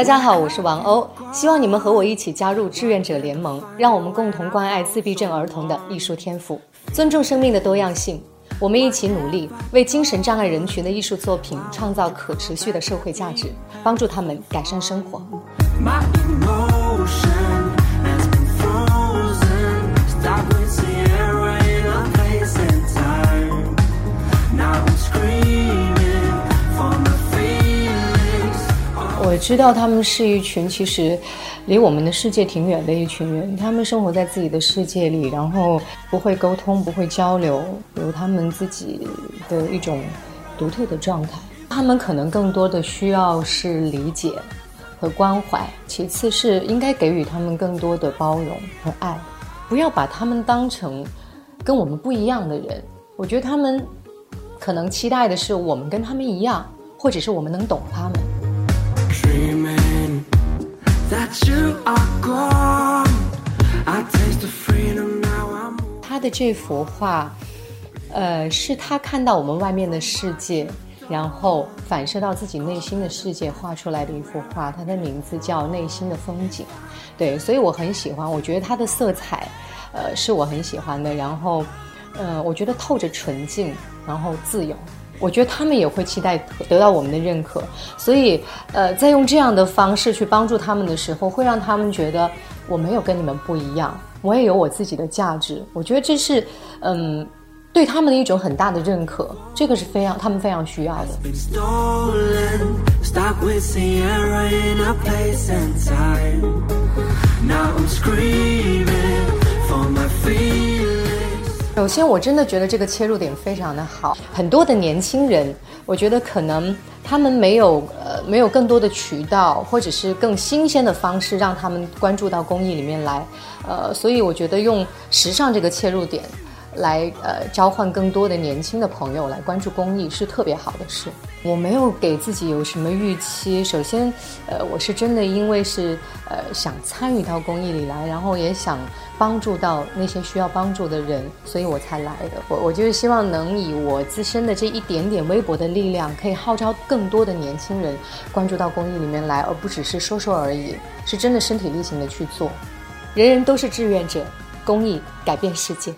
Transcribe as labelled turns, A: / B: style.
A: 大家好，我是王鸥，希望你们和我一起加入志愿者联盟，让我们共同关爱自闭症儿童的艺术天赋，尊重生命的多样性。我们一起努力，为精神障碍人群的艺术作品创造可持续的社会价值，帮助他们改善生活。我知道他们是一群其实离我们的世界挺远的一群人，他们生活在自己的世界里，然后不会沟通，不会交流，有他们自己的一种独特的状态。他们可能更多的需要是理解和关怀，其次是应该给予他们更多的包容和爱，不要把他们当成跟我们不一样的人。我觉得他们可能期待的是我们跟他们一样，或者是我们能懂他们。他的这幅画，呃，是他看到我们外面的世界，然后反射到自己内心的世界画出来的一幅画。它的名字叫《内心的风景》，对，所以我很喜欢。我觉得它的色彩，呃，是我很喜欢的。然后，呃，我觉得透着纯净，然后自由。我觉得他们也会期待得到我们的认可，所以，呃，在用这样的方式去帮助他们的时候，会让他们觉得我没有跟你们不一样，我也有我自己的价值。我觉得这是，嗯，对他们的一种很大的认可，这个是非常他们非常需要的。首先，我真的觉得这个切入点非常的好。很多的年轻人，我觉得可能他们没有呃没有更多的渠道，或者是更新鲜的方式让他们关注到公益里面来，呃，所以我觉得用时尚这个切入点。来呃召唤更多的年轻的朋友来关注公益是特别好的事。我没有给自己有什么预期。首先，呃，我是真的因为是呃想参与到公益里来，然后也想帮助到那些需要帮助的人，所以我才来的。我我就是希望能以我自身的这一点点微薄的力量，可以号召更多的年轻人关注到公益里面来，而不只是说说而已，是真的身体力行的去做。人人都是志愿者，公益改变世界。